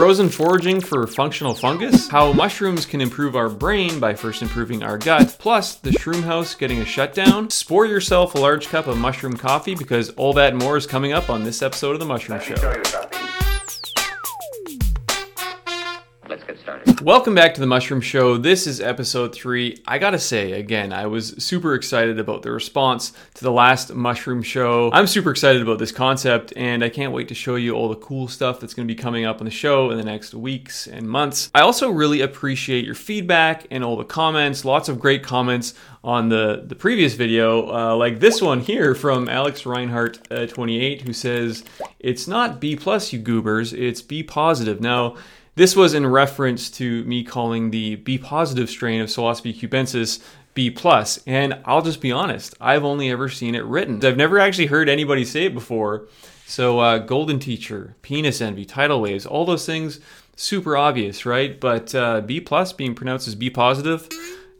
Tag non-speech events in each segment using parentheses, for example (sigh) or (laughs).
Frozen foraging for functional fungus, how mushrooms can improve our brain by first improving our gut, plus the shroom house getting a shutdown. Spore yourself a large cup of mushroom coffee because all that more is coming up on this episode of The Mushroom Show. Welcome back to the Mushroom Show. This is episode three. I gotta say, again, I was super excited about the response to the last Mushroom Show. I'm super excited about this concept, and I can't wait to show you all the cool stuff that's gonna be coming up on the show in the next weeks and months. I also really appreciate your feedback and all the comments. Lots of great comments on the, the previous video, uh, like this one here from Alex Reinhardt, uh, 28, who says, It's not B plus, you goobers, it's B positive. Now, this was in reference to me calling the B positive strain of Psilocybe cubensis B plus, and I'll just be honest, I've only ever seen it written. I've never actually heard anybody say it before. So, uh, golden teacher, penis envy, tidal waves, all those things, super obvious, right? But uh, B plus being pronounced as B positive.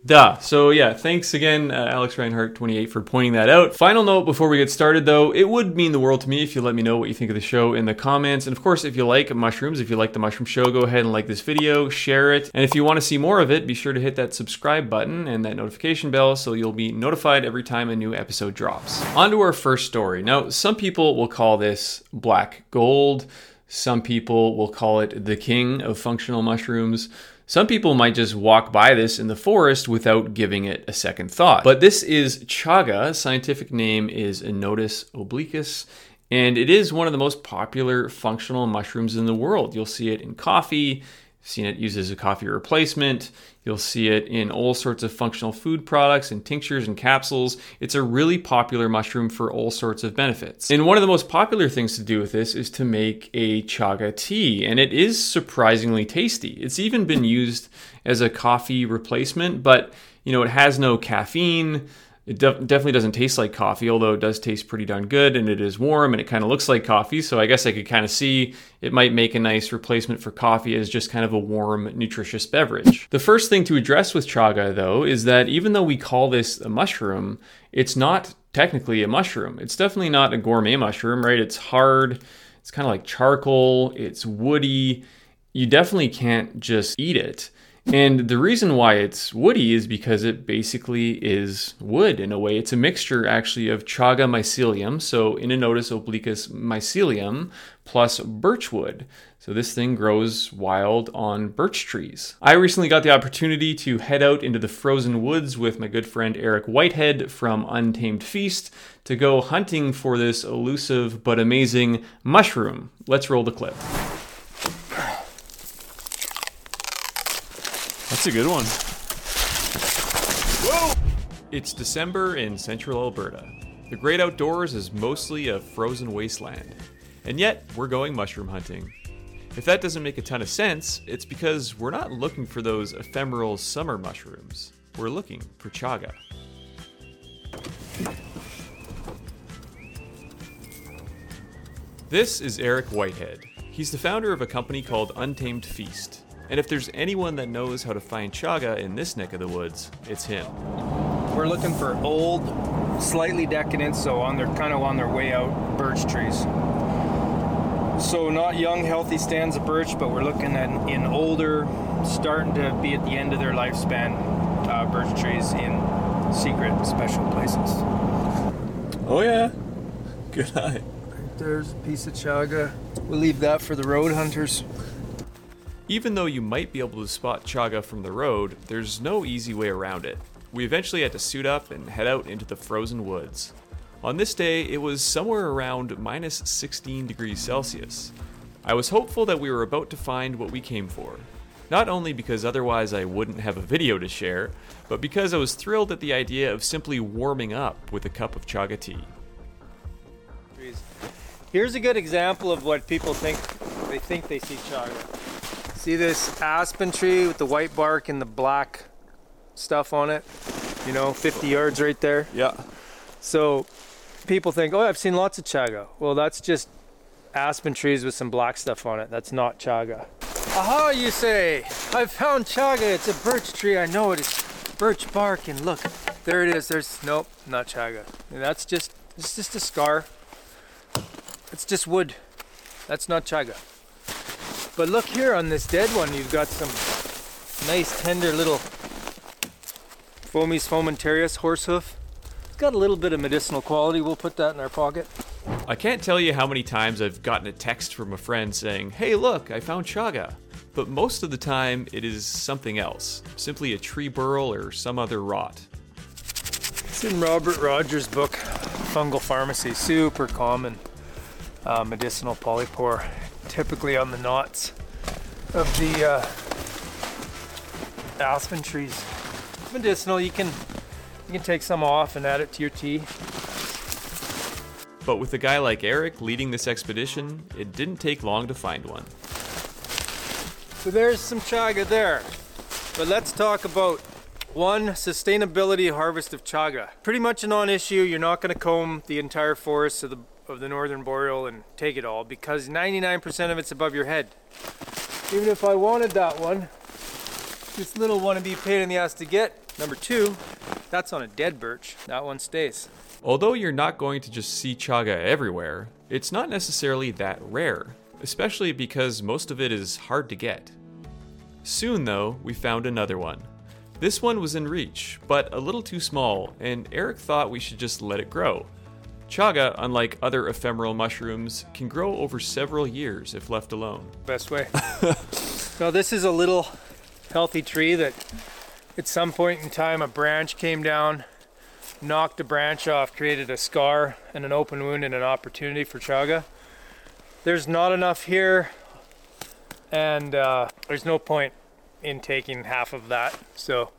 Duh. So yeah, thanks again, uh, Alex Reinhardt, 28, for pointing that out. Final note before we get started, though, it would mean the world to me if you let me know what you think of the show in the comments. And of course, if you like mushrooms, if you like the Mushroom Show, go ahead and like this video, share it, and if you want to see more of it, be sure to hit that subscribe button and that notification bell so you'll be notified every time a new episode drops. On to our first story. Now, some people will call this black gold. Some people will call it the king of functional mushrooms. Some people might just walk by this in the forest without giving it a second thought. But this is chaga. Scientific name is Inonotus obliquus. And it is one of the most popular functional mushrooms in the world. You'll see it in coffee, seen it used as a coffee replacement. You'll see it in all sorts of functional food products and tinctures and capsules. It's a really popular mushroom for all sorts of benefits. And one of the most popular things to do with this is to make a chaga tea, and it is surprisingly tasty. It's even been used as a coffee replacement, but you know, it has no caffeine. It def- definitely doesn't taste like coffee, although it does taste pretty darn good and it is warm and it kind of looks like coffee. So I guess I could kind of see it might make a nice replacement for coffee as just kind of a warm, nutritious beverage. The first thing to address with chaga, though, is that even though we call this a mushroom, it's not technically a mushroom. It's definitely not a gourmet mushroom, right? It's hard, it's kind of like charcoal, it's woody. You definitely can't just eat it. And the reason why it's woody is because it basically is wood in a way. It's a mixture actually of chaga mycelium, so Inonotus obliquus mycelium, plus birchwood. So this thing grows wild on birch trees. I recently got the opportunity to head out into the frozen woods with my good friend Eric Whitehead from Untamed Feast to go hunting for this elusive but amazing mushroom. Let's roll the clip. That's a good one. It's December in central Alberta. The great outdoors is mostly a frozen wasteland. And yet, we're going mushroom hunting. If that doesn't make a ton of sense, it's because we're not looking for those ephemeral summer mushrooms. We're looking for chaga. This is Eric Whitehead. He's the founder of a company called Untamed Feast. And if there's anyone that knows how to find chaga in this neck of the woods, it's him. We're looking for old, slightly decadent, so on their kind of on their way out birch trees. So not young, healthy stands of birch, but we're looking at in older, starting to be at the end of their lifespan uh, birch trees in secret, special places. Oh yeah. Good eye. There's a piece of chaga. We'll leave that for the road hunters. Even though you might be able to spot chaga from the road, there's no easy way around it. We eventually had to suit up and head out into the frozen woods. On this day, it was somewhere around minus 16 degrees Celsius. I was hopeful that we were about to find what we came for. Not only because otherwise I wouldn't have a video to share, but because I was thrilled at the idea of simply warming up with a cup of chaga tea. Here's a good example of what people think they think they see chaga. See this aspen tree with the white bark and the black stuff on it? You know, 50 yards right there. Yeah. So people think, oh, I've seen lots of chaga. Well, that's just aspen trees with some black stuff on it. That's not chaga. Aha, you say, I found chaga. It's a birch tree. I know it. It's birch bark. And look, there it is. There's, nope, not chaga. And that's just, it's just a scar. It's just wood. That's not chaga. But look here on this dead one, you've got some nice tender little Fomes fomentarius horsehoof. It's got a little bit of medicinal quality. We'll put that in our pocket. I can't tell you how many times I've gotten a text from a friend saying, Hey, look, I found chaga. But most of the time, it is something else, simply a tree burl or some other rot. It's in Robert Rogers' book, Fungal Pharmacy. Super common uh, medicinal polypore, typically on the knots of the uh, aspen trees. Medicinal, you can you can take some off and add it to your tea. But with a guy like Eric leading this expedition, it didn't take long to find one. So there's some chaga there. But let's talk about one sustainability harvest of chaga. Pretty much a non-issue. You're not going to comb the entire forest of the of the northern boreal and take it all because 99% of it's above your head. Even if I wanted that one, this little one would be pain in the ass to get. Number two, that's on a dead birch. That one stays. Although you're not going to just see chaga everywhere, it's not necessarily that rare, especially because most of it is hard to get. Soon, though, we found another one. This one was in reach, but a little too small, and Eric thought we should just let it grow. Chaga, unlike other ephemeral mushrooms, can grow over several years if left alone. Best way. (laughs) now this is a little healthy tree that at some point in time a branch came down, knocked a branch off, created a scar and an open wound and an opportunity for chaga. There's not enough here, and uh, there's no point in taking half of that. So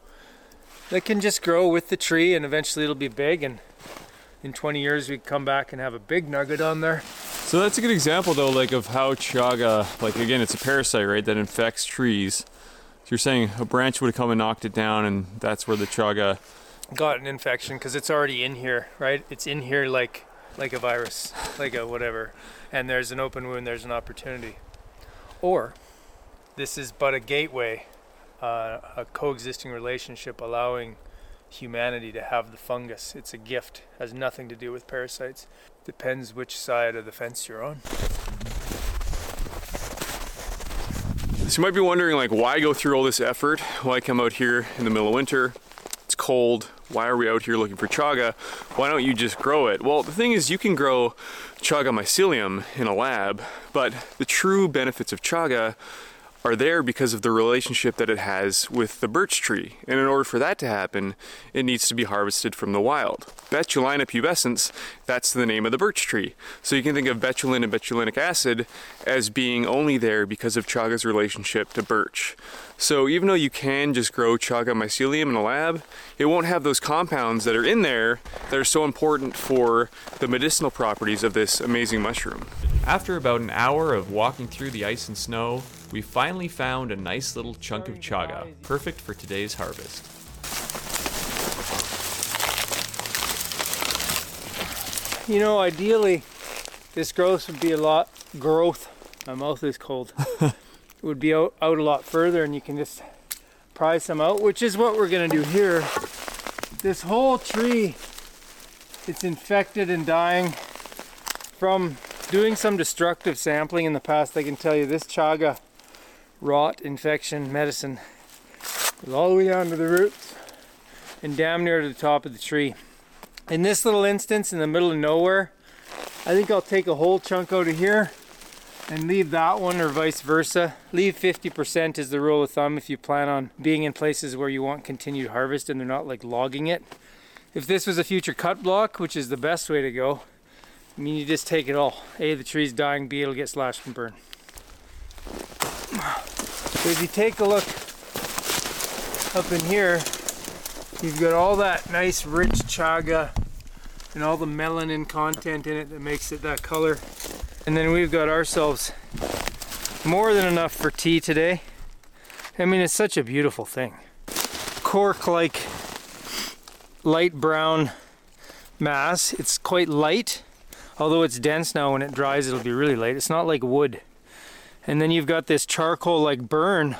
they can just grow with the tree, and eventually it'll be big. And in 20 years, we come back and have a big nugget on there. So that's a good example, though, like of how chaga, like again, it's a parasite, right, that infects trees. So you're saying a branch would have come and knocked it down, and that's where the chaga. got an infection because it's already in here, right? It's in here like like a virus, like a whatever. And there's an open wound, there's an opportunity. Or this is but a gateway, uh, a coexisting relationship allowing humanity to have the fungus. It's a gift, has nothing to do with parasites. Depends which side of the fence you're on. So you might be wondering, like, why go through all this effort? Why come out here in the middle of winter? It's cold. Why are we out here looking for chaga? Why don't you just grow it? Well, the thing is, you can grow chaga mycelium in a lab, but the true benefits of chaga are there because of the relationship that it has with the birch tree. And in order for that to happen, it needs to be harvested from the wild. Betulina pubescens, that's the name of the birch tree. So you can think of betulin and betulinic acid as being only there because of chaga's relationship to birch. So even though you can just grow chaga mycelium in a lab, it won't have those compounds that are in there that are so important for the medicinal properties of this amazing mushroom. After about an hour of walking through the ice and snow, we finally found a nice little chunk of chaga, perfect for today's harvest. You know, ideally, this growth would be a lot growth. My mouth is cold. (laughs) it would be out, out a lot further, and you can just pry some out, which is what we're gonna do here. This whole tree, it's infected and dying from doing some destructive sampling in the past. I can tell you this chaga rot infection medicine all the way down to the roots and damn near to the top of the tree. In this little instance, in the middle of nowhere, I think I'll take a whole chunk out of here and leave that one or vice versa. Leave 50% is the rule of thumb if you plan on being in places where you want continued harvest and they're not like logging it. If this was a future cut block, which is the best way to go, I mean, you just take it all. A, the tree's dying, B, it'll get slashed and burned. So if you take a look up in here, you've got all that nice rich chaga and all the melanin content in it that makes it that color. And then we've got ourselves more than enough for tea today. I mean, it's such a beautiful thing. Cork like light brown mass. It's quite light, although it's dense now. When it dries, it'll be really light. It's not like wood. And then you've got this charcoal like burn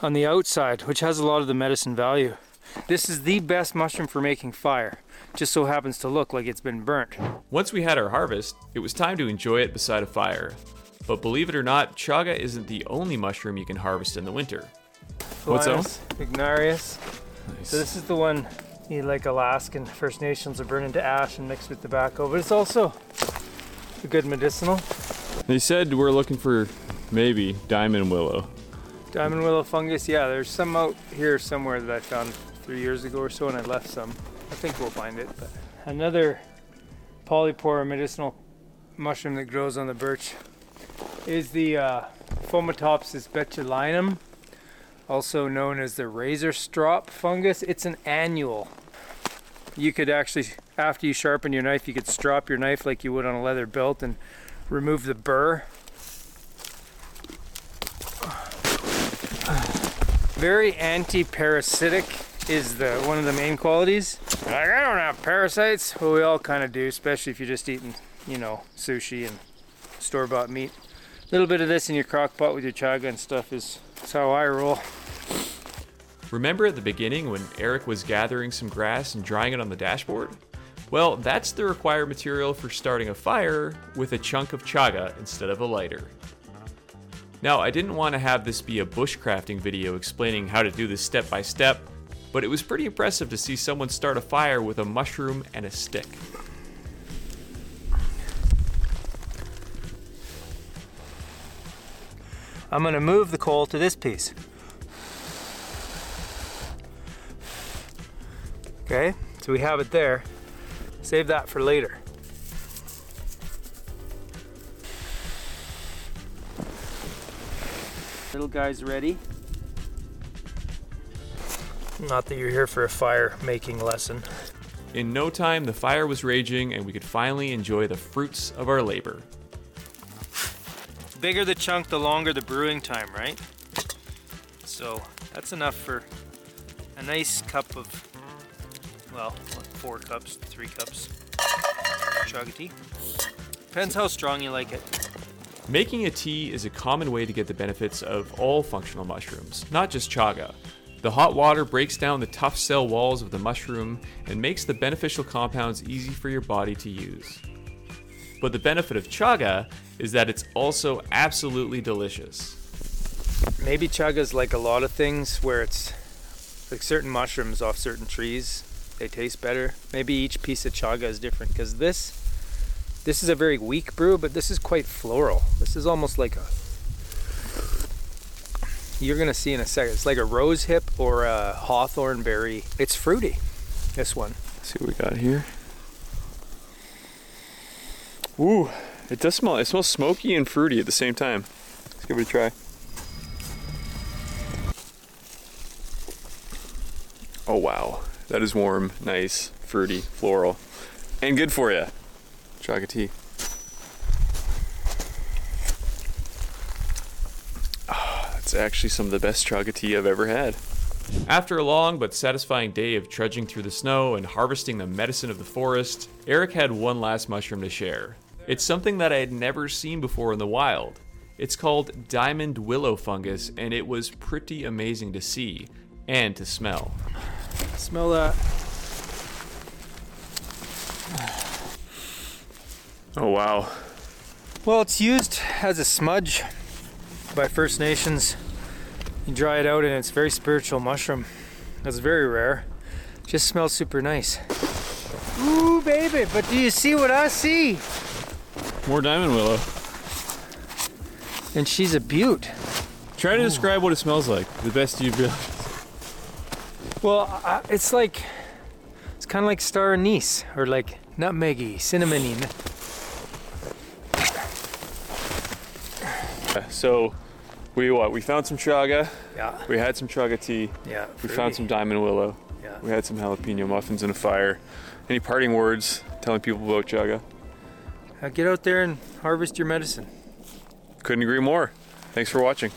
on the outside, which has a lot of the medicine value. This is the best mushroom for making fire. Just so happens to look like it's been burnt. Once we had our harvest, it was time to enjoy it beside a fire. But believe it or not, chaga isn't the only mushroom you can harvest in the winter. What's? Phellinus Igniarius. So this is the one you like Alaskan First Nations are burning to ash and mixed with tobacco, but it's also a good medicinal. They said we're looking for maybe diamond willow. Diamond willow fungus, yeah, there's some out here somewhere that I found three years ago or so, and I left some. I think we'll find it. But another polypore medicinal mushroom that grows on the birch is the uh, Fomitopsis betulinum, also known as the razor strop fungus. It's an annual. You could actually, after you sharpen your knife, you could strop your knife like you would on a leather belt and remove the burr. Very anti-parasitic is the one of the main qualities. Like I don't have parasites. Well, we all kind of do, especially if you're just eating, you know, sushi and store-bought meat. A little bit of this in your crock pot with your chaga and stuff is, is how I roll. Remember at the beginning when Eric was gathering some grass and drying it on the dashboard? Well, that's the required material for starting a fire with a chunk of chaga instead of a lighter. Now, I didn't want to have this be a bushcrafting video explaining how to do this step by step, but it was pretty impressive to see someone start a fire with a mushroom and a stick. I'm gonna move the coal to this piece. Okay, so we have it there. Save that for later. Little guy's ready. Not that you're here for a fire making lesson. In no time, the fire was raging and we could finally enjoy the fruits of our labor. The bigger the chunk, the longer the brewing time, right? So that's enough for a nice cup of, well, four cups, three cups, chaga tea. Depends how strong you like it. Making a tea is a common way to get the benefits of all functional mushrooms, not just chaga. The hot water breaks down the tough cell walls of the mushroom and makes the beneficial compounds easy for your body to use. But the benefit of chaga is that it's also absolutely delicious. Maybe chaga is like a lot of things where it's like certain mushrooms off certain trees, they taste better. Maybe each piece of chaga is different because this this is a very weak brew, but this is quite floral. This is almost like a you're gonna see in a second. It's like a rose hip or a hawthorn berry. It's fruity. This one. Let's see what we got here. Ooh, it does smell. It smells smoky and fruity at the same time. Let's give it a try. Oh wow, that is warm, nice, fruity, floral, and good for you. Chaga tea. Ah, that's actually some of the best chaga tea I've ever had. After a long but satisfying day of trudging through the snow and harvesting the medicine of the forest, Eric had one last mushroom to share. It's something that I had never seen before in the wild. It's called diamond willow fungus, and it was pretty amazing to see and to smell. Smell that. Oh wow. Well, it's used as a smudge by First Nations. You dry it out and it's very spiritual mushroom. That's very rare. Just smells super nice. Ooh, baby, but do you see what I see? More diamond willow. And she's a beaut. Try to describe what it smells like. The best you've got. Well, I, it's like, it's kind of like star anise or like nutmeggy, cinnamony. So, we what? We found some chaga. Yeah, We had some chaga tea. yeah. We found some diamond willow. Yeah. We had some jalapeno muffins and a fire. Any parting words telling people about chaga? Uh, get out there and harvest your medicine. Couldn't agree more. Thanks for watching.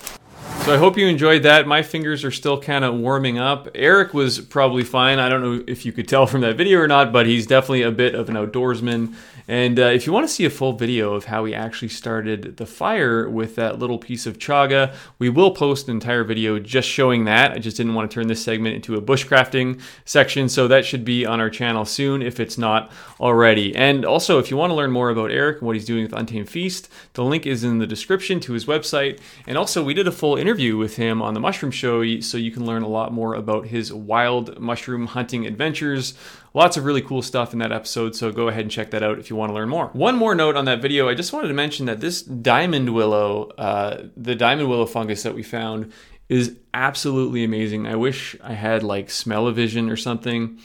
So I hope you enjoyed that. My fingers are still kind of warming up. Eric was probably fine. I don't know if you could tell from that video or not, but he's definitely a bit of an outdoorsman. And uh, if you want to see a full video of how we actually started the fire with that little piece of chaga, we will post an entire video just showing that. I just didn't want to turn this segment into a bushcrafting section, so that should be on our channel soon if it's not already. And also, if you want to learn more about Eric and what he's doing with Untamed Feast, the link is in the description to his website. And also, we did a full interview with him on the Mushroom Show, so you can learn a lot more about his wild mushroom hunting adventures. Lots of really cool stuff in that episode, so go ahead and check that out if you want to learn more. One more note on that video, I just wanted to mention that this diamond willow, uh, the diamond willow fungus that we found, is absolutely amazing. I wish I had like smell-o-vision or something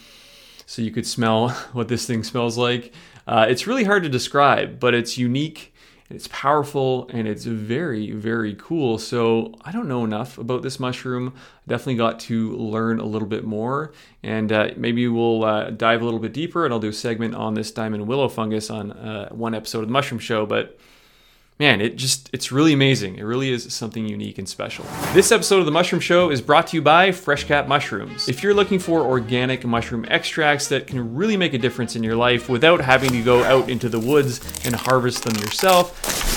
so you could smell (laughs) what this thing smells like. Uh, it's really hard to describe, but it's unique it's powerful and it's very, very cool. So I don't know enough about this mushroom. Definitely got to learn a little bit more, and uh, maybe we'll uh, dive a little bit deeper. And I'll do a segment on this diamond willow fungus on uh, one episode of the Mushroom Show. But man, it just, it's really amazing. It really is something unique and special. This episode of The Mushroom Show is brought to you by Fresh FreshCap Mushrooms. If you're looking for organic mushroom extracts that can really make a difference in your life without having to go out into the woods and harvest them yourself,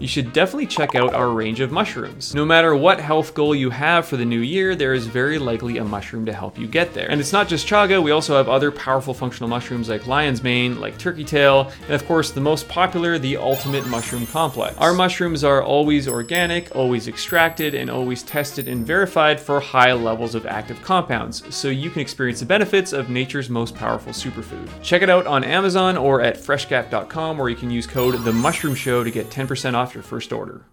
you should definitely check out our range of mushrooms. No matter what health goal you have for the new year, there is very likely a mushroom to help you get there. And it's not just chaga, we also have other powerful functional mushrooms like lion's mane, like turkey tail, and of course the most popular, the ultimate mushroom complex. Our mushrooms are always organic, always extracted, and always tested and verified for high levels of active compounds, so you can experience the benefits of nature's most powerful superfood. Check it out on Amazon or at freshcap.com where you can use code the mushroom show to get 10% off your first order.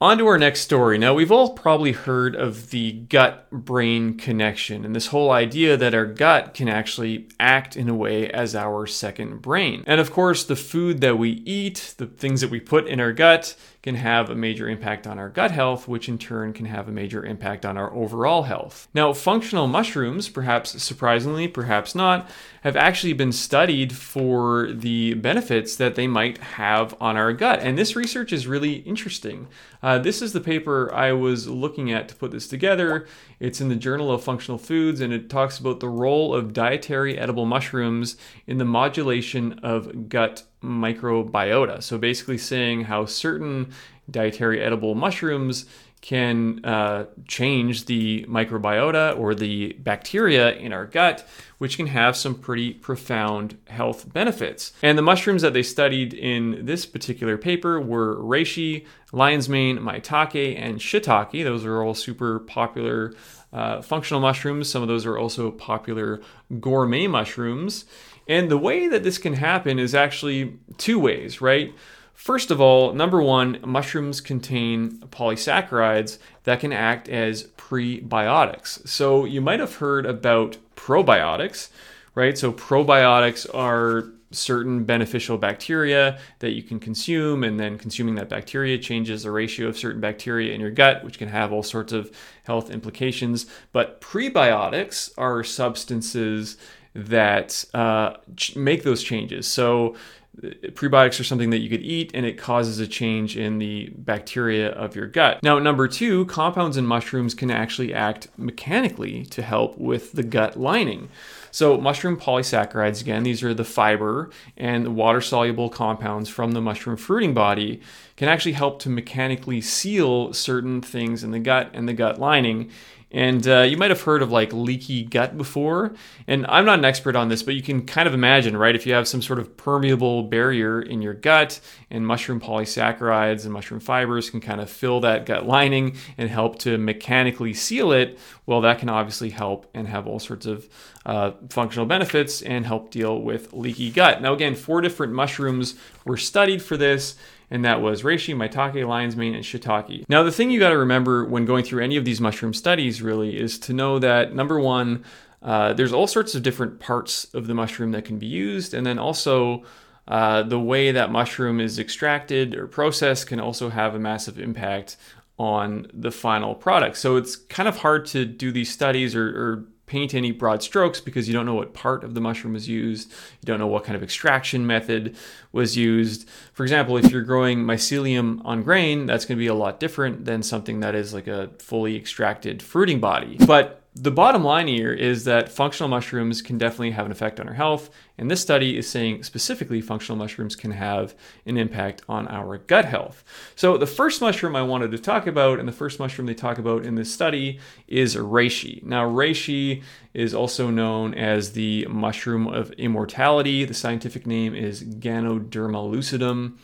On to our next story. Now, we've all probably heard of the gut brain connection and this whole idea that our gut can actually act in a way as our second brain. And of course, the food that we eat, the things that we put in our gut, can have a major impact on our gut health, which in turn can have a major impact on our overall health. Now, functional mushrooms, perhaps surprisingly, perhaps not, have actually been studied for the benefits that they might have on our gut. And this research is really interesting. Uh, this is the paper I was looking at to put this together. It's in the Journal of Functional Foods, and it talks about the role of dietary edible mushrooms in the modulation of gut microbiota. So basically, saying how certain dietary edible mushrooms can uh, change the microbiota or the bacteria in our gut, which can have some pretty profound health benefits. And the mushrooms that they studied in this particular paper were reishi, lion's mane, maitake, and shiitake. Those are all super popular uh, functional mushrooms. Some of those are also popular gourmet mushrooms. And the way that this can happen is actually two ways, right? First of all, number one, mushrooms contain polysaccharides that can act as prebiotics. So you might have heard about probiotics, right? So probiotics are certain beneficial bacteria that you can consume, and then consuming that bacteria changes the ratio of certain bacteria in your gut, which can have all sorts of health implications. But prebiotics are substances that uh, make those changes. So prebiotics are something that you could eat and it causes a change in the bacteria of your gut. Now, number two, compounds in mushrooms can actually act mechanically to help with the gut lining. So, mushroom polysaccharides, again, these are the fiber and the water soluble compounds from the mushroom fruiting body, can actually help to mechanically seal certain things in the gut and the gut lining. And uh, you might have heard of like leaky gut before. And I'm not an expert on this, but you can kind of imagine, right? If you have some sort of permeable barrier in your gut, and mushroom polysaccharides and mushroom fibers can kind of fill that gut lining and help to mechanically seal it, well, that can obviously help and have all sorts of uh, functional benefits and help deal with leaky gut. Now, again, four different mushrooms were studied for this and that was reishi, maitake, lion's mane, and shiitake. Now, the thing you got to remember when going through any of these mushroom studies really is to know that number one, uh, there's all sorts of different parts of the mushroom that can be used, and then also uh, the way that mushroom is extracted or processed can also have a massive impact on the final product. So it's kind of hard to do these studies or, or paint any broad strokes because you don't know what part of the mushroom was used. You don't know what kind of extraction method was used. For example, if you're growing mycelium on grain, that's going to be a lot different than something that is like a fully extracted fruiting body. But the bottom line here is that functional mushrooms can definitely have an effect on our health. And this study is saying specifically functional mushrooms can have an impact on our gut health. So, the first mushroom I wanted to talk about, and the first mushroom they talk about in this study, is reishi. Now, reishi is also known as the mushroom of immortality. The scientific name is Ganoderma lucidum.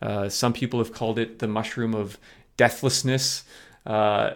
Uh, some people have called it the mushroom of deathlessness. Uh,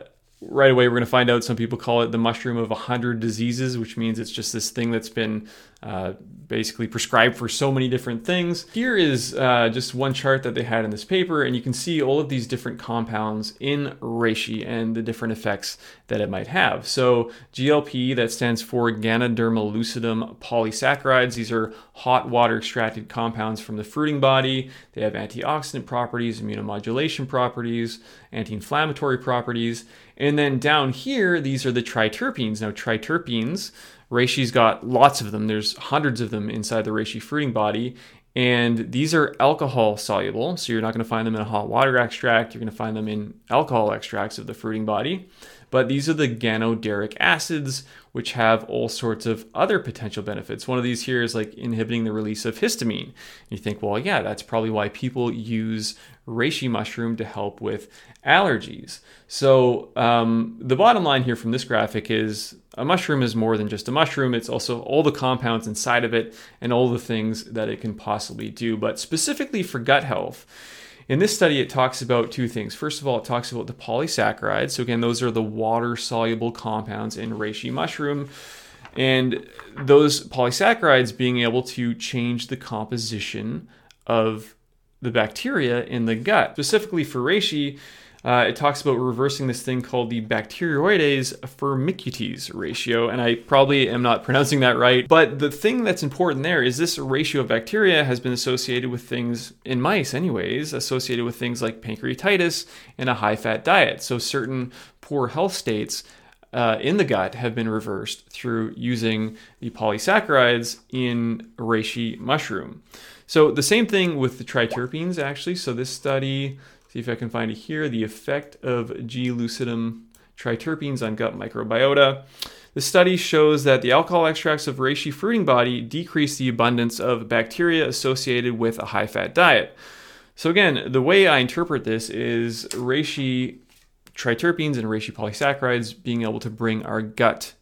right away we're going to find out some people call it the mushroom of 100 diseases which means it's just this thing that's been uh, basically prescribed for so many different things. Here is uh, just one chart that they had in this paper and you can see all of these different compounds in reishi and the different effects that it might have. So glp that stands for ganoderma lucidum polysaccharides. These are hot water extracted compounds from the fruiting body. They have antioxidant properties immunomodulation properties anti-inflammatory properties and then down here, these are the triterpenes. Now, triterpenes, Reishi's got lots of them. There's hundreds of them inside the reishi fruiting body. And these are alcohol soluble, so you're not going to find them in a hot water extract. You're going to find them in alcohol extracts of the fruiting body. But these are the ganoderic acids, which have all sorts of other potential benefits. One of these here is like inhibiting the release of histamine. You think, well, yeah, that's probably why people use reishi mushroom to help with allergies. So um, the bottom line here from this graphic is a mushroom is more than just a mushroom. It's also all the compounds inside of it and all the things that it can possibly do. But specifically for gut health, in this study, it talks about two things. First of all, it talks about the polysaccharides. So again, those are the water soluble compounds in reishi mushroom. And those polysaccharides being able to change the composition of the bacteria in the gut. Specifically for reishi, uh, it talks about reversing this thing called the bacteroides firmicutes ratio, and I probably am not pronouncing that right. But the thing that's important there is this ratio of bacteria has been associated with things in mice, anyways, associated with things like pancreatitis and a high fat diet. So certain poor health states uh, in the gut have been reversed through using the polysaccharides in reishi mushroom. So the same thing with the triterpenes, actually. So this study, see if I can find it here, the effect of G. lucidum triterpenes on gut microbiota. The study shows that the alcohol extracts of reishi fruiting body decrease the abundance of bacteria associated with a high fat diet. So, again, the way I interpret this is reishi triterpenes and reishi polysaccharides being able to bring our gut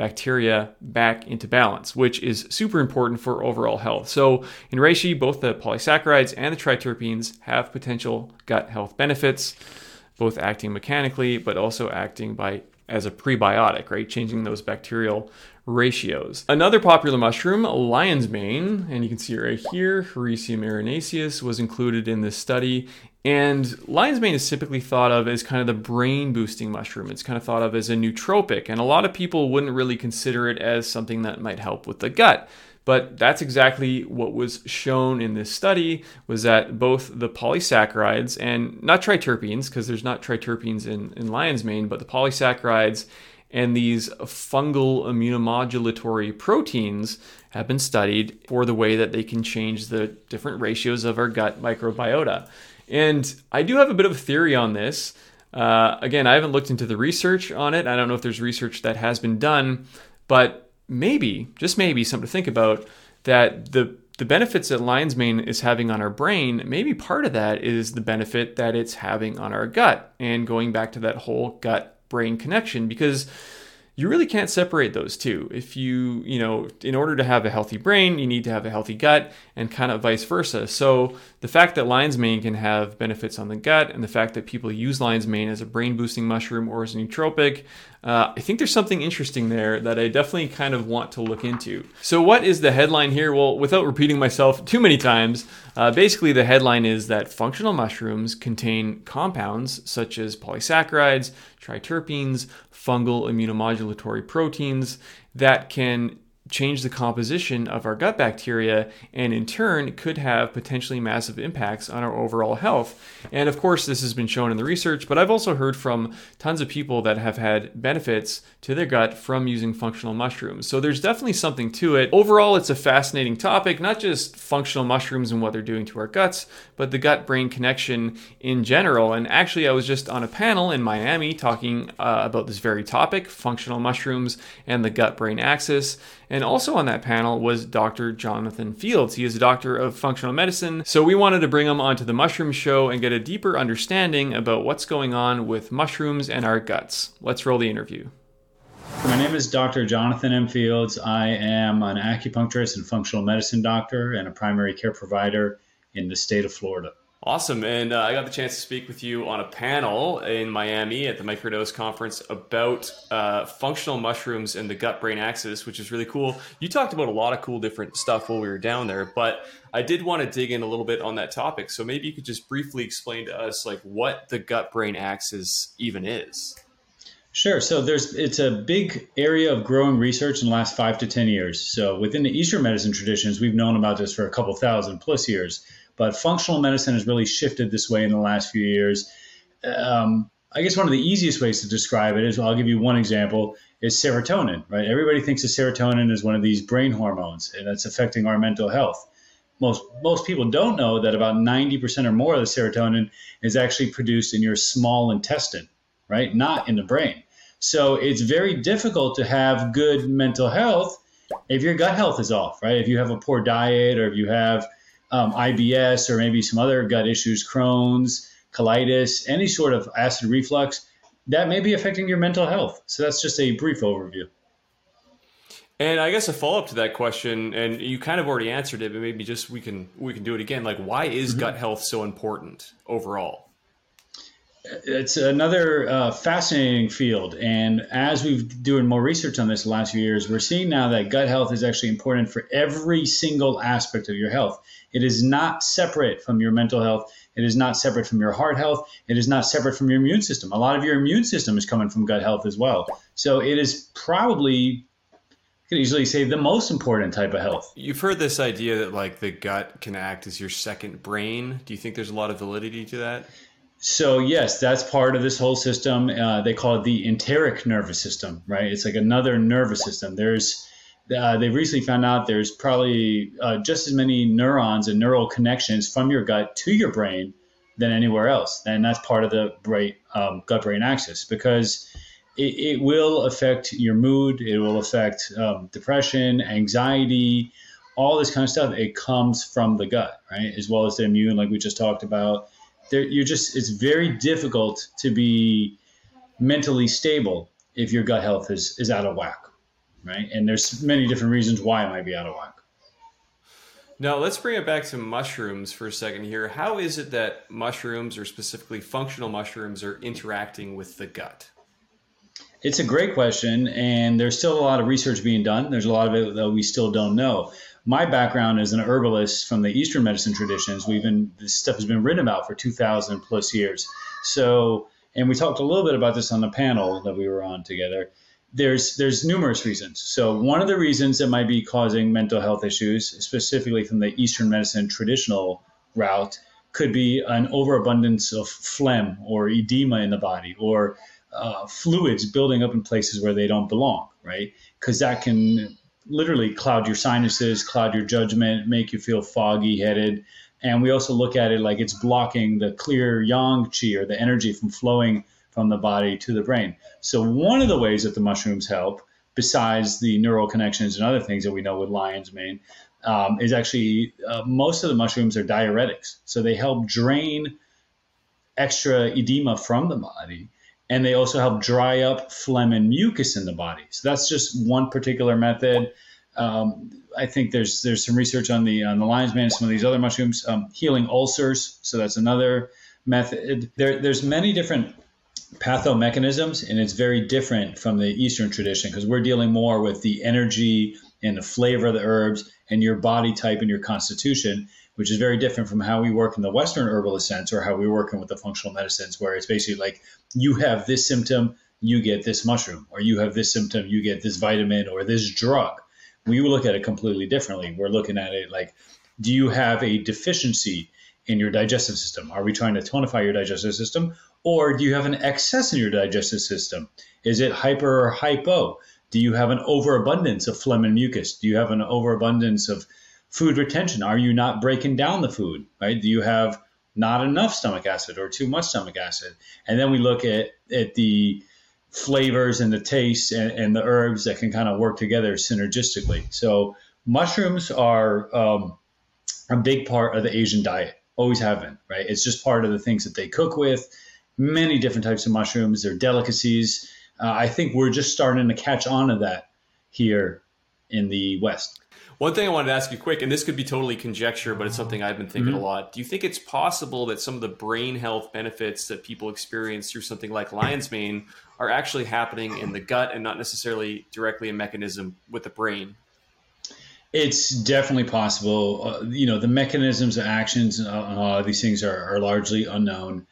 bacteria back into balance, which is super important for overall health. So, in reishi, both the polysaccharides and the triterpenes have potential gut health benefits, both acting mechanically but also acting by as a prebiotic, right? Changing those bacterial ratios. Another popular mushroom, lion's mane, and you can see it right here, Hericium erinaceus, was included in this study. And lion's mane is typically thought of as kind of the brain boosting mushroom. It's kind of thought of as a nootropic, and a lot of people wouldn't really consider it as something that might help with the gut. But that's exactly what was shown in this study was that both the polysaccharides and not triterpenes, because there's not triterpenes in, in lion's mane, but the polysaccharides and these fungal immunomodulatory proteins have been studied for the way that they can change the different ratios of our gut microbiota. And I do have a bit of a theory on this. Uh, again, I haven't looked into the research on it. I don't know if there's research that has been done, but maybe, just maybe, something to think about that the the benefits that lion's mane is having on our brain, maybe part of that is the benefit that it's having on our gut and going back to that whole gut brain connection because you really can't separate those two. If you, you know, in order to have a healthy brain, you need to have a healthy gut and kind of vice versa. So the fact that lion's mane can have benefits on the gut and the fact that people use lion's mane as a brain boosting mushroom or as a nootropic, uh, I think there's something interesting there that I definitely kind of want to look into. So what is the headline here? Well, without repeating myself too many times, uh, basically the headline is that functional mushrooms contain compounds such as polysaccharides, triterpenes, fungal immunomodulatory proteins that can change the composition of our gut bacteria and in turn could have potentially massive impacts on our overall health. And of course, this has been shown in the research, but I've also heard from tons of people that have had benefits to their gut from using functional mushrooms. So there's definitely something to it. Overall, it's a fascinating topic, not just functional mushrooms and what they're doing to our guts, but the gut brain connection in general. And actually, I was just on a panel in Miami talking uh, about this very topic functional mushrooms and the gut brain axis. And also on that panel was Dr. Jonathan Fields. He is a doctor of functional medicine. So we wanted to bring him onto the Mushroom Show and get a deeper understanding about what's going on with mushrooms and our guts. Let's roll the interview. My name is Dr. Jonathan M. Fields. I am an acupuncturist and functional medicine doctor and a primary care provider in the state of Florida. Awesome. And uh, I got the chance to speak with you on a panel in Miami at the Microdose conference about uh, functional mushrooms and the gut brain axis, which is really cool. You talked about a lot of cool different stuff while we were down there, but I did want to dig in a little bit on that topic. So maybe you could just briefly explain to us like what the gut brain axis even is. Sure. So there's it's a big area of growing research in the last five to ten years. So within the Eastern medicine traditions, we've known about this for a couple thousand plus years but functional medicine has really shifted this way in the last few years. Um, I guess one of the easiest ways to describe it is I'll give you one example is serotonin, right? Everybody thinks of serotonin as one of these brain hormones and that's affecting our mental health. Most most people don't know that about 90% or more of the serotonin is actually produced in your small intestine, right? Not in the brain. So it's very difficult to have good mental health if your gut health is off, right? If you have a poor diet or if you have um, IBS or maybe some other gut issues, Crohn's, colitis, any sort of acid reflux, that may be affecting your mental health. So that's just a brief overview. And I guess a follow up to that question, and you kind of already answered it, but maybe just we can we can do it again. Like, why is mm-hmm. gut health so important overall? It's another uh, fascinating field, and as we've doing more research on this the last few years, we're seeing now that gut health is actually important for every single aspect of your health. It is not separate from your mental health. It is not separate from your heart health. It is not separate from your immune system. A lot of your immune system is coming from gut health as well. So it is probably can easily say the most important type of health. You've heard this idea that like the gut can act as your second brain. Do you think there's a lot of validity to that? So yes, that's part of this whole system. Uh, they call it the enteric nervous system, right? It's like another nervous system. There's uh, they recently found out there's probably uh, just as many neurons and neural connections from your gut to your brain than anywhere else. And that's part of the brain, um, gut brain axis because it, it, will affect your mood, it will affect um, depression, anxiety, all this kind of stuff. It comes from the gut, right? As well as the immune, like we just talked about. There, you're just, it's very difficult to be mentally stable if your gut health is, is out of whack right? And there's many different reasons why it might be out of whack. Now, let's bring it back to mushrooms for a second here. How is it that mushrooms, or specifically functional mushrooms, are interacting with the gut? It's a great question, and there's still a lot of research being done. There's a lot of it that we still don't know. My background is an herbalist from the Eastern medicine traditions. We've been this stuff has been written about for 2,000 plus years. So, and we talked a little bit about this on the panel that we were on together there's there's numerous reasons. So one of the reasons that might be causing mental health issues, specifically from the Eastern medicine traditional route, could be an overabundance of phlegm or edema in the body or uh, fluids building up in places where they don't belong, right? Because that can literally cloud your sinuses, cloud your judgment, make you feel foggy headed. And we also look at it like it's blocking the clear yang qi or the energy from flowing from the body to the brain. So one of the ways that the mushrooms help, besides the neural connections and other things that we know with lion's mane, um, is actually uh, most of the mushrooms are diuretics. So they help drain extra edema from the body. And they also help dry up phlegm and mucus in the body. So that's just one particular method. Um, I think there's there's some research on the on the lion's mane and some of these other mushrooms um, healing ulcers. So that's another method. There, there's many different pathomechanisms, and it's very different from the Eastern tradition because we're dealing more with the energy and the flavor of the herbs and your body type and your constitution, which is very different from how we work in the Western herbalist sense or how we're working with the functional medicines, where it's basically like you have this symptom, you get this mushroom, or you have this symptom, you get this vitamin or this drug. we look at it completely differently. We're looking at it like, do you have a deficiency in your digestive system? Are we trying to tonify your digestive system? Or do you have an excess in your digestive system? Is it hyper or hypo? Do you have an overabundance of phlegm and mucus? Do you have an overabundance of food retention? Are you not breaking down the food? Right? Do you have not enough stomach acid or too much stomach acid? And then we look at, at the flavors and the tastes and, and the herbs that can kind of work together synergistically. So mushrooms are um, a big part of the Asian diet. Always have been, right? It's just part of the things that they cook with. Many different types of mushrooms. They're delicacies. Uh, I think we're just starting to catch on to that here in the West. One thing I wanted to ask you quick, and this could be totally conjecture, but it's something I've been thinking mm-hmm. a lot. Do you think it's possible that some of the brain health benefits that people experience through something like lion's mane are actually happening in the gut and not necessarily directly a mechanism with the brain? It's definitely possible. Uh, you know, the mechanisms of actions on a lot of these things are, are largely unknown.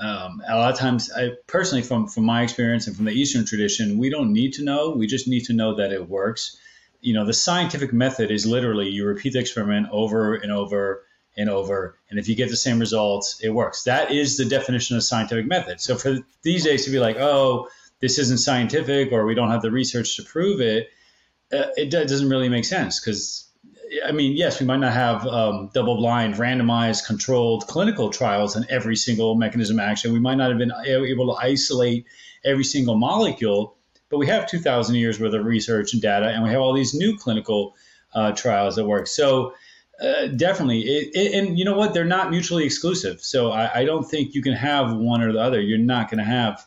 Um, a lot of times, I personally, from from my experience and from the Eastern tradition, we don't need to know. We just need to know that it works. You know, the scientific method is literally you repeat the experiment over and over and over, and if you get the same results, it works. That is the definition of scientific method. So for these days to be like, oh, this isn't scientific, or we don't have the research to prove it, uh, it doesn't really make sense because I mean, yes, we might not have um, double blind, randomized, controlled clinical trials on every single mechanism action. We might not have been able to isolate every single molecule, but we have 2,000 years worth of research and data, and we have all these new clinical uh, trials that work. So, uh, definitely. It, it, and you know what? They're not mutually exclusive. So, I, I don't think you can have one or the other. You're not going to have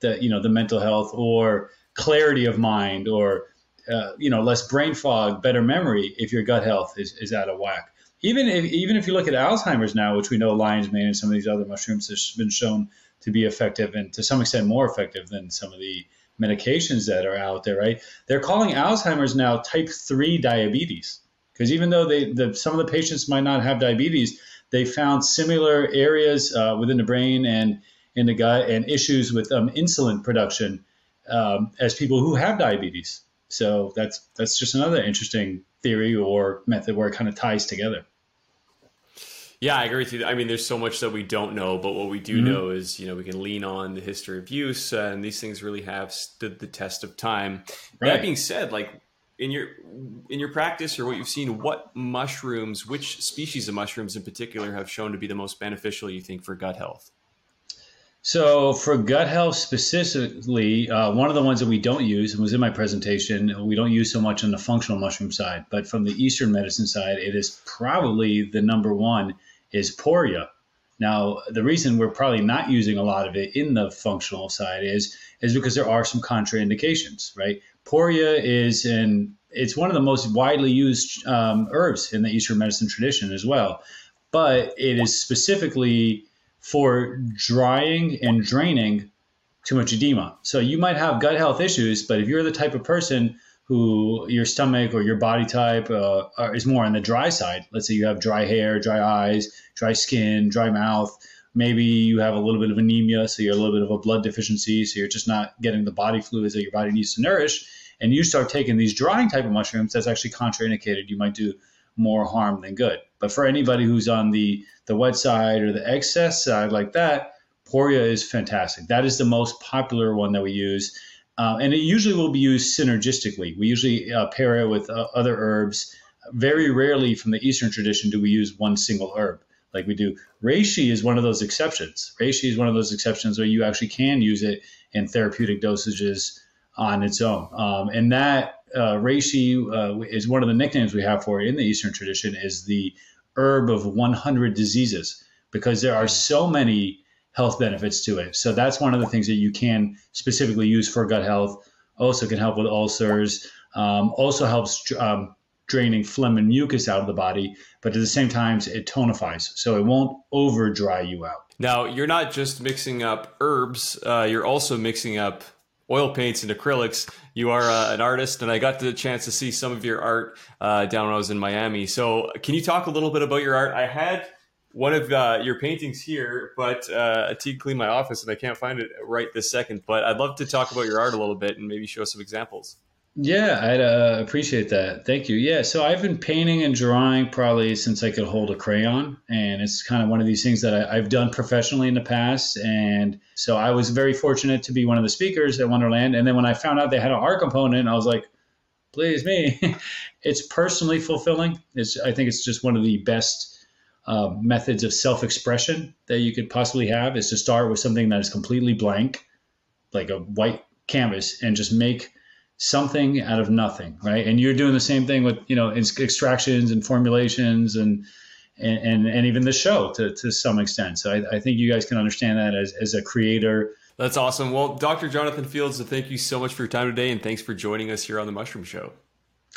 the, you know, the mental health or clarity of mind or uh, you know, less brain fog, better memory if your gut health is, is out of whack. Even if even if you look at Alzheimer's now, which we know lion's mane and some of these other mushrooms have been shown to be effective and to some extent more effective than some of the medications that are out there, right? They're calling Alzheimer's now type 3 diabetes because even though they the, some of the patients might not have diabetes, they found similar areas uh, within the brain and in the gut and issues with um, insulin production um, as people who have diabetes. So that's that's just another interesting theory or method where it kind of ties together. Yeah, I agree with you. I mean, there's so much that we don't know, but what we do mm-hmm. know is, you know, we can lean on the history of use, uh, and these things really have stood the test of time. Right. That being said, like in your in your practice or what you've seen, what mushrooms, which species of mushrooms in particular, have shown to be the most beneficial? You think for gut health? So for gut health specifically, uh, one of the ones that we don't use and was in my presentation, we don't use so much on the functional mushroom side, but from the Eastern medicine side, it is probably the number one is poria. Now, the reason we're probably not using a lot of it in the functional side is is because there are some contraindications, right? Poria is in it's one of the most widely used um, herbs in the Eastern medicine tradition as well, but it is specifically for drying and draining too much edema. So you might have gut health issues, but if you're the type of person who your stomach or your body type uh, is more on the dry side, let's say you have dry hair, dry eyes, dry skin, dry mouth, maybe you have a little bit of anemia, so you're a little bit of a blood deficiency, so you're just not getting the body fluids that your body needs to nourish, and you start taking these drying type of mushrooms, that's actually contraindicated. You might do more harm than good. But for anybody who's on the the wet side or the excess side like that, Poria is fantastic. That is the most popular one that we use. Uh, and it usually will be used synergistically. We usually uh, pair it with uh, other herbs. Very rarely from the Eastern tradition do we use one single herb like we do. Reishi is one of those exceptions. Reishi is one of those exceptions where you actually can use it in therapeutic dosages on its own. Um, and that uh, reishi uh, is one of the nicknames we have for it in the Eastern tradition is the herb of 100 diseases because there are so many health benefits to it. So that's one of the things that you can specifically use for gut health. Also can help with ulcers. Um, also helps um, draining phlegm and mucus out of the body, but at the same time it tonifies, so it won't over dry you out. Now you're not just mixing up herbs; uh, you're also mixing up oil paints and acrylics. You are uh, an artist, and I got the chance to see some of your art uh, down when I was in Miami. So, can you talk a little bit about your art? I had one of uh, your paintings here, but uh, Teague clean my office, and I can't find it right this second. But I'd love to talk about your art a little bit and maybe show some examples. Yeah, I'd uh, appreciate that. Thank you. Yeah, so I've been painting and drawing probably since I could hold a crayon, and it's kind of one of these things that I, have done professionally in the past. And so I was very fortunate to be one of the speakers at Wonderland. And then when I found out they had an art component, I was like, please me. (laughs) it's personally fulfilling. It's I think it's just one of the best uh, methods of self-expression that you could possibly have is to start with something that is completely blank, like a white canvas, and just make something out of nothing, right? And you're doing the same thing with you know extractions and formulations and and and, and even the show to, to some extent. So I, I think you guys can understand that as, as a creator. That's awesome. Well, Dr. Jonathan Fields, thank you so much for your time today, and thanks for joining us here on the Mushroom Show.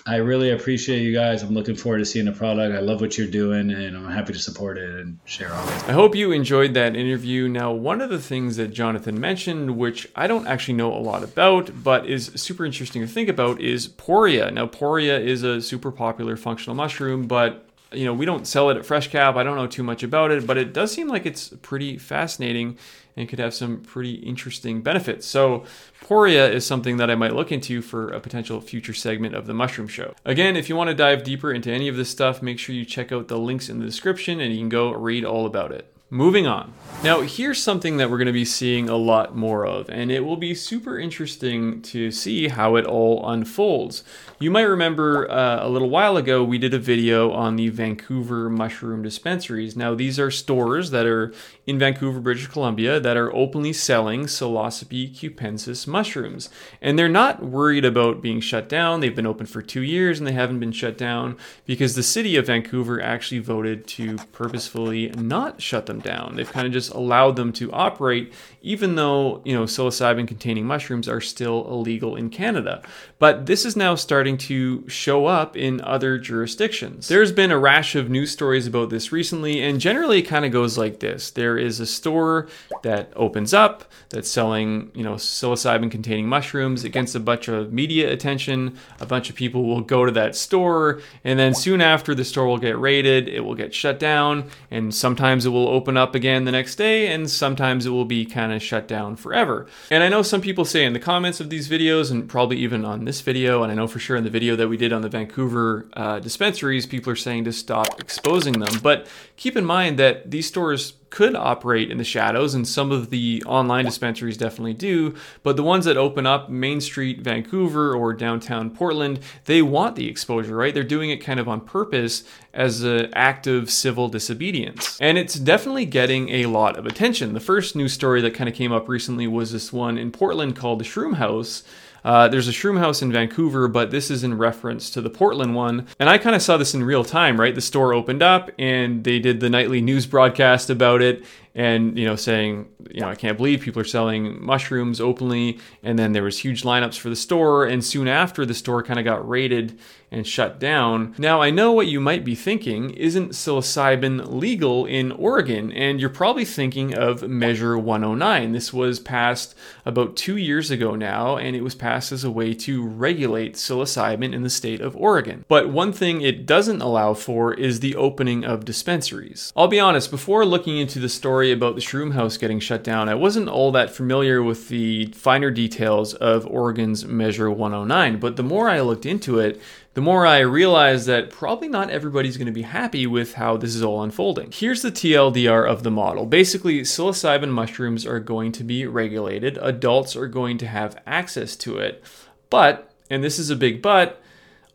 I really appreciate you guys. I'm looking forward to seeing the product. I love what you're doing, and I'm happy to support it and share all it. I hope you enjoyed that interview. Now, one of the things that Jonathan mentioned, which I don't actually know a lot about, but is super interesting to think about, is poria. Now, poria is a super popular functional mushroom, but you know we don't sell it at Fresh Cap. I don't know too much about it, but it does seem like it's pretty fascinating and could have some pretty interesting benefits. So, Poria is something that I might look into for a potential future segment of the Mushroom Show. Again, if you want to dive deeper into any of this stuff, make sure you check out the links in the description and you can go read all about it. Moving on. Now, here's something that we're going to be seeing a lot more of, and it will be super interesting to see how it all unfolds. You might remember uh, a little while ago we did a video on the Vancouver mushroom dispensaries. Now, these are stores that are in Vancouver, British Columbia, that are openly selling Psilocybe cubensis mushrooms, and they're not worried about being shut down. They've been open for two years and they haven't been shut down because the city of Vancouver actually voted to purposefully not shut them them down. They've kind of just allowed them to operate, even though, you know, psilocybin containing mushrooms are still illegal in Canada. But this is now starting to show up in other jurisdictions. There's been a rash of news stories about this recently, and generally it kind of goes like this there is a store that opens up that's selling, you know, psilocybin containing mushrooms against a bunch of media attention. A bunch of people will go to that store, and then soon after, the store will get raided, it will get shut down, and sometimes it will open up again the next day, and sometimes it will be kind of shut down forever. And I know some people say in the comments of these videos, and probably even on this video, and I know for sure in the video that we did on the Vancouver uh, dispensaries, people are saying to stop exposing them. But keep in mind that these stores could operate in the shadows, and some of the online dispensaries definitely do. But the ones that open up Main Street, Vancouver, or downtown Portland, they want the exposure, right? They're doing it kind of on purpose as an act of civil disobedience. And it's definitely getting a lot of attention. The first news story that kind of came up recently was this one in Portland called the Shroom House uh, there's a shroom house in Vancouver, but this is in reference to the Portland one. And I kind of saw this in real time, right? The store opened up and they did the nightly news broadcast about it and you know saying you know i can't believe people are selling mushrooms openly and then there was huge lineups for the store and soon after the store kind of got raided and shut down. Now i know what you might be thinking. Isn't psilocybin legal in oregon? And you're probably thinking of measure 109 this was passed about two years ago now and it was passed as a way to regulate psilocybin in the state of oregon. But one thing it doesn't allow for is the opening of dispensaries. I'll be honest before looking into the story about the Shroom House getting shut down, I wasn't all that familiar with the finer details of Oregon's Measure 109. But the more I looked into it, the more I realize that probably not everybody's going to be happy with how this is all unfolding. Here's the TLDR of the model. Basically, psilocybin mushrooms are going to be regulated, adults are going to have access to it. But, and this is a big but,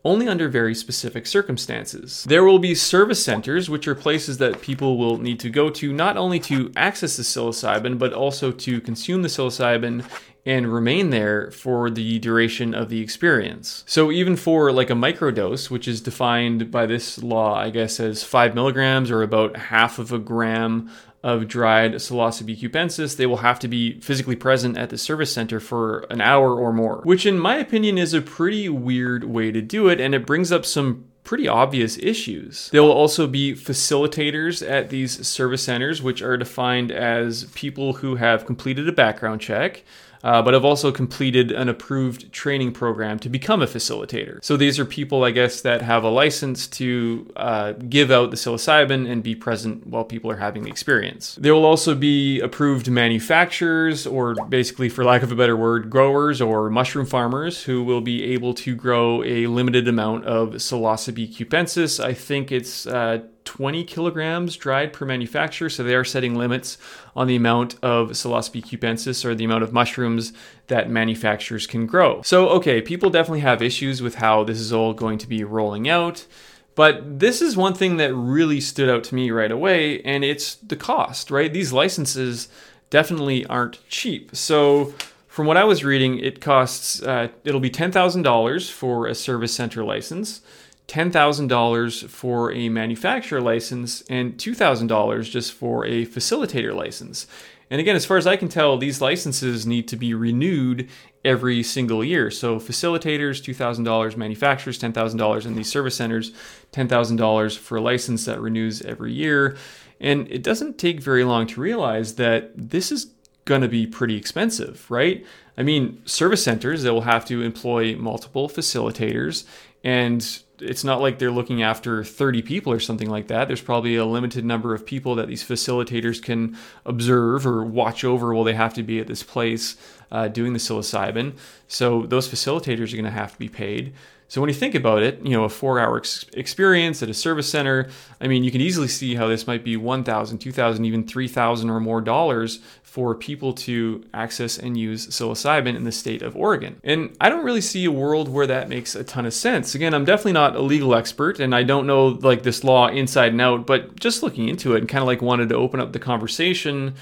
only under very specific circumstances. There will be service centers, which are places that people will need to go to not only to access the psilocybin, but also to consume the psilocybin and remain there for the duration of the experience. So even for like a microdose, which is defined by this law, I guess, as five milligrams or about half of a gram of dried Psilocybe cubensis, they will have to be physically present at the service center for an hour or more, which in my opinion is a pretty weird way to do it, and it brings up some pretty obvious issues. There will also be facilitators at these service centers, which are defined as people who have completed a background check, uh, but have also completed an approved training program to become a facilitator. So these are people, I guess, that have a license to uh, give out the psilocybin and be present while people are having the experience. There will also be approved manufacturers, or basically, for lack of a better word, growers or mushroom farmers who will be able to grow a limited amount of psilocybe cubensis. I think it's uh, 20 kilograms dried per manufacturer. So they are setting limits on the amount of Psilocybe cubensis or the amount of mushrooms that manufacturers can grow. So, okay, people definitely have issues with how this is all going to be rolling out. But this is one thing that really stood out to me right away, and it's the cost, right? These licenses definitely aren't cheap. So, from what I was reading, it costs, uh, it'll be $10,000 for a service center license. $10,000 for a manufacturer license and $2,000 just for a facilitator license. And again, as far as I can tell, these licenses need to be renewed every single year. So facilitators, $2,000, manufacturers, $10,000, and these service centers, $10,000 for a license that renews every year. And it doesn't take very long to realize that this is going to be pretty expensive, right? I mean, service centers, they will have to employ multiple facilitators and it's not like they're looking after 30 people or something like that. There's probably a limited number of people that these facilitators can observe or watch over while they have to be at this place uh, doing the psilocybin. So those facilitators are going to have to be paid. So when you think about it, you know, a four-hour ex- experience at a service center, I mean, you can easily see how this might be 1,000, 2,000, even 3,000 or more dollars for people to access and use psilocybin in the state of Oregon. And I don't really see a world where that makes a ton of sense. Again, I'm definitely not a legal expert and I don't know like this law inside and out, but just looking into it and kind of like wanted to open up the conversation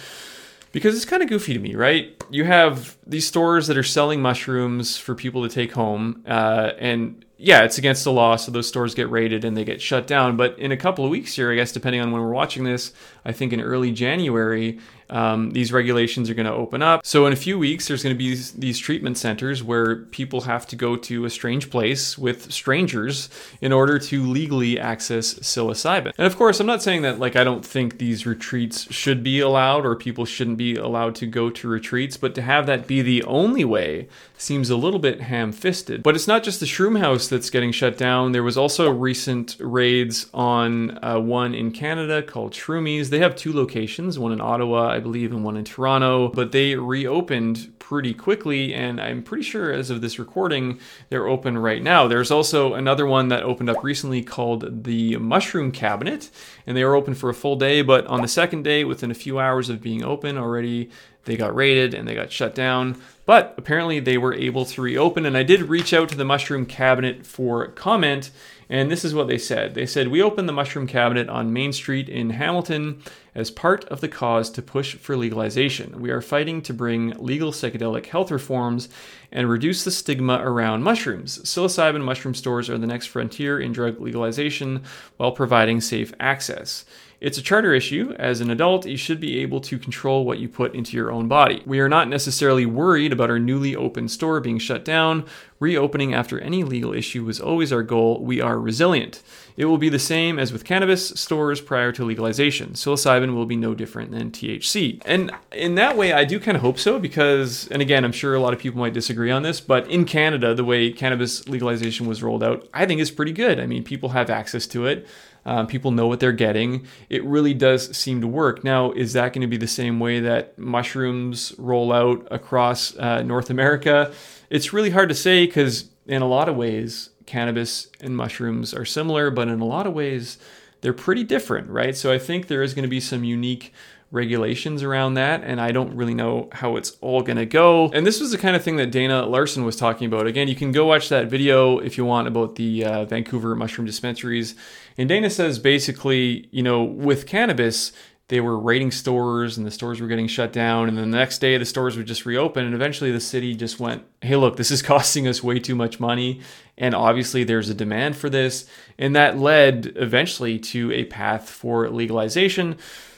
because it's kind of goofy to me, right? You have these stores that are selling mushrooms for people to take home, uh, and yeah, it's against the law, so those stores get raided and they get shut down. But in a couple of weeks here, I guess, depending on when we're watching this, I think in early January, um, these regulations are going to open up. So in a few weeks, there's going to be these treatment centers where people have to go to a strange place with strangers in order to legally access psilocybin. And of course, I'm not saying that like I don't think these retreats should be allowed or people shouldn't be allowed to go to retreats, but to have that be the only way seems a little bit ham-fisted. But it's not just the Shroom House that's getting shut down. There was also recent raids on uh, one in Canada called Shroomies. They have two locations, one in Ottawa, I believe, and one in Toronto, but they reopened pretty quickly, and I'm pretty sure as of this recording, they're open right now. There's also another one that opened up recently called the Mushroom Cabinet, and they were open for a full day, but on the second day, within a few hours of being open already, they got raided and they got shut down. But apparently they were able to reopen, and I did reach out to the Mushroom Cabinet for comment, and this is what they said. They said, We opened the Mushroom Cabinet on Main Street in Hamilton as part of the cause to push for legalization. We are fighting to bring legal psychedelic health reforms and reduce the stigma around mushrooms. Psilocybin mushroom stores are the next frontier in drug legalization while providing safe access. It's a charter issue. As an adult, you should be able to control what you put into your own body. We are not necessarily worried about our newly opened store being shut down. Reopening after any legal issue was always our goal. We are resilient. It will be the same as with cannabis stores prior to legalization. Psilocybin will be no different than THC. And in that way, I do kind of hope so because, and again, I'm sure a lot of people might disagree on this, but in Canada, the way cannabis legalization was rolled out, I think is pretty good. I mean, people have access to it. Um, people know what they're getting. It really does seem to work. Now, is that going to be the same way that mushrooms roll out across uh, North America? It's really hard to say because, in a lot of ways, cannabis and mushrooms are similar, but in a lot of ways, they're pretty different, right? So I think there is going to be some unique regulations around that, and I don't really know how it's all gonna go. And this was the kind of thing that Dana Larsen was talking about. Again, you can go watch that video if you want about the uh, Vancouver mushroom dispensaries. And Dana says basically, you know, with cannabis, they were raiding stores and the stores were getting shut down. And then the next day the stores would just reopen and eventually the city just went hey look this is (laughs) costing us way too much money. And obviously there's a demand for this. And that led eventually to a path for legalization.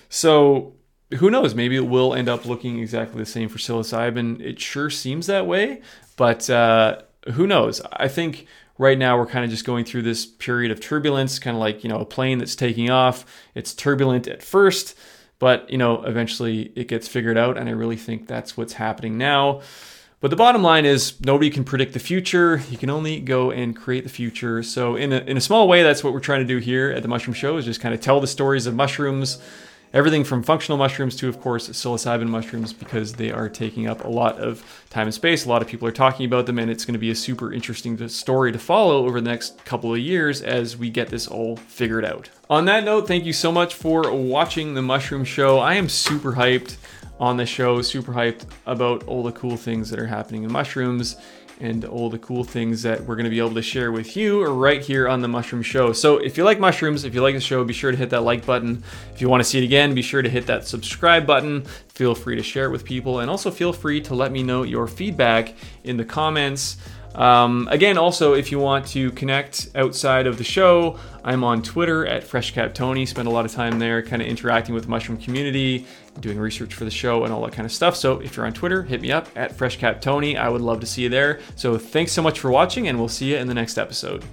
So who knows? Maybe it will end up looking exactly the same for psilocybin. It sure seems that way. But uh, who knows? I think right now we're kind of just going through this period of turbulence, kind of like, you know, a plane that's taking off. It's turbulent at first, But, you know, eventually it gets figured out, and I really think that's what's happening now. But the bottom line is nobody can predict the future. You can only go and create the future. So in a, in a small way, that's what we're trying to do here at the Mushroom Show is just kind of tell the stories of mushrooms, everything from functional mushrooms to, of course, psilocybin mushrooms because they are taking up a lot of time and space. A lot of people are talking about them, and it's going to be a super interesting story to follow over the next couple of years as we get this all figured out. On that note, thank you so much for watching the Mushroom Show. I am super hyped on the show, super hyped about all the cool things that are happening in mushrooms and all the cool things that we're going to be able to share with you right here on the Mushroom Show. So, if you like mushrooms, if you like the show, be sure to hit that like button. If you want to see it again, be sure to hit that subscribe button. Feel free to share it with people, and also feel free to let me know your feedback in the comments. Um, again, also, if you want to connect outside of the show, I'm on Twitter at FreshCapTony. Spend a lot of time there, kind of interacting with the mushroom community, doing research for the show, and all that kind of stuff. So if you're on Twitter, hit me up at FreshCapTony. I would love to see you there. So thanks so much for watching, and we'll see you in the next episode.